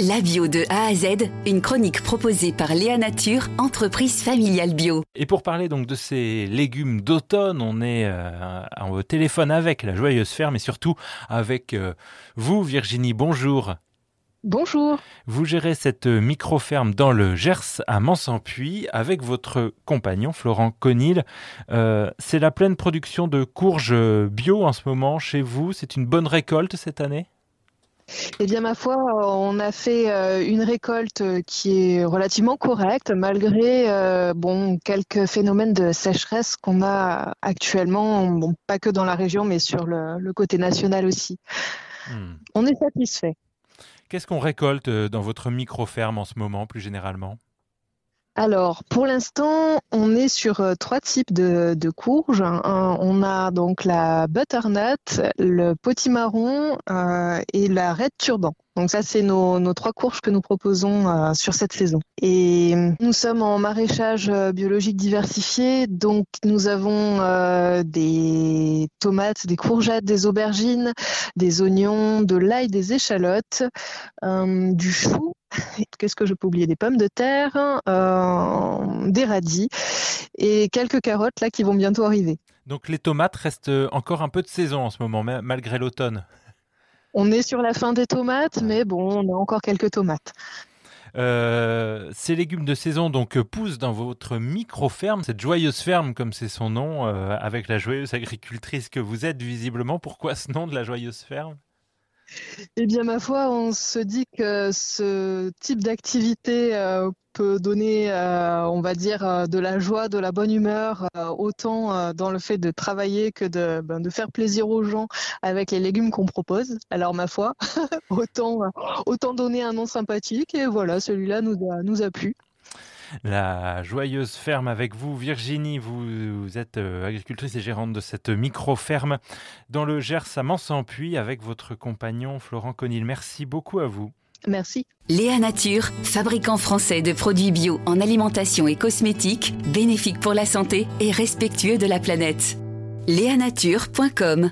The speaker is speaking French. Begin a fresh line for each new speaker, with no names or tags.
La bio de A à Z, une chronique proposée par Léa Nature, entreprise familiale bio.
Et pour parler donc de ces légumes d'automne, on est euh, au téléphone avec la Joyeuse Ferme et surtout avec euh, vous, Virginie. Bonjour.
Bonjour.
Vous gérez cette micro-ferme dans le Gers à Mansampuy avec votre compagnon Florent Conil. Euh, c'est la pleine production de courges bio en ce moment chez vous. C'est une bonne récolte cette année?
Eh bien, ma foi, on a fait euh, une récolte qui est relativement correcte, malgré euh, bon quelques phénomènes de sécheresse qu'on a actuellement, bon, pas que dans la région, mais sur le, côté national aussi. Hmm. On est satisfait.
Qu'est-ce qu'on récolte euh, dans votre micro-ferme en ce moment, plus généralement?
Alors, pour l'instant, on est sur euh, trois types de, courges. on a donc la butternut, le potimarron euh, et la red turban. Donc ça, c'est nos, trois courges que nous proposons euh, sur cette saison. Et nous sommes en maraîchage biologique diversifié, donc nous avons des tomates, des courgettes, des aubergines, des oignons, de l'ail, des échalotes, du chou qu'est-ce que je peux oublier? Des pommes de terre, euh, des radis et quelques carottes là qui vont bientôt arriver.
Donc les tomates restent encore un peu de saison en ce moment, malgré l'automne.
On est sur la fin des tomates, mais bon, on a encore quelques tomates.
Euh, ces légumes de saison donc poussent dans votre micro-ferme, cette joyeuse ferme comme c'est son nom, euh, avec la joyeuse agricultrice que vous êtes visiblement. Pourquoi ce nom de la joyeuse ferme?
Eh bien, ma foi, on se dit que ce type d'activité euh, peut donner, euh, on va dire, euh, de la joie, de la bonne humeur, autant dans le fait de travailler que de, ben, de faire plaisir aux gens avec les légumes qu'on propose. Alors, ma foi, autant, autant donner un nom sympathique. Et voilà, celui-là nous a plu
la joyeuse ferme avec vous. Virginie, vous, êtes euh, agricultrice et gérante de cette micro-ferme dans le Gers à Mansampuy avec votre compagnon Florent Conil. Merci beaucoup à vous.
Merci.
Léa Nature, fabricant français de produits bio en alimentation et cosmétiques, bénéfique pour la santé et respectueux de la planète. Léanature.com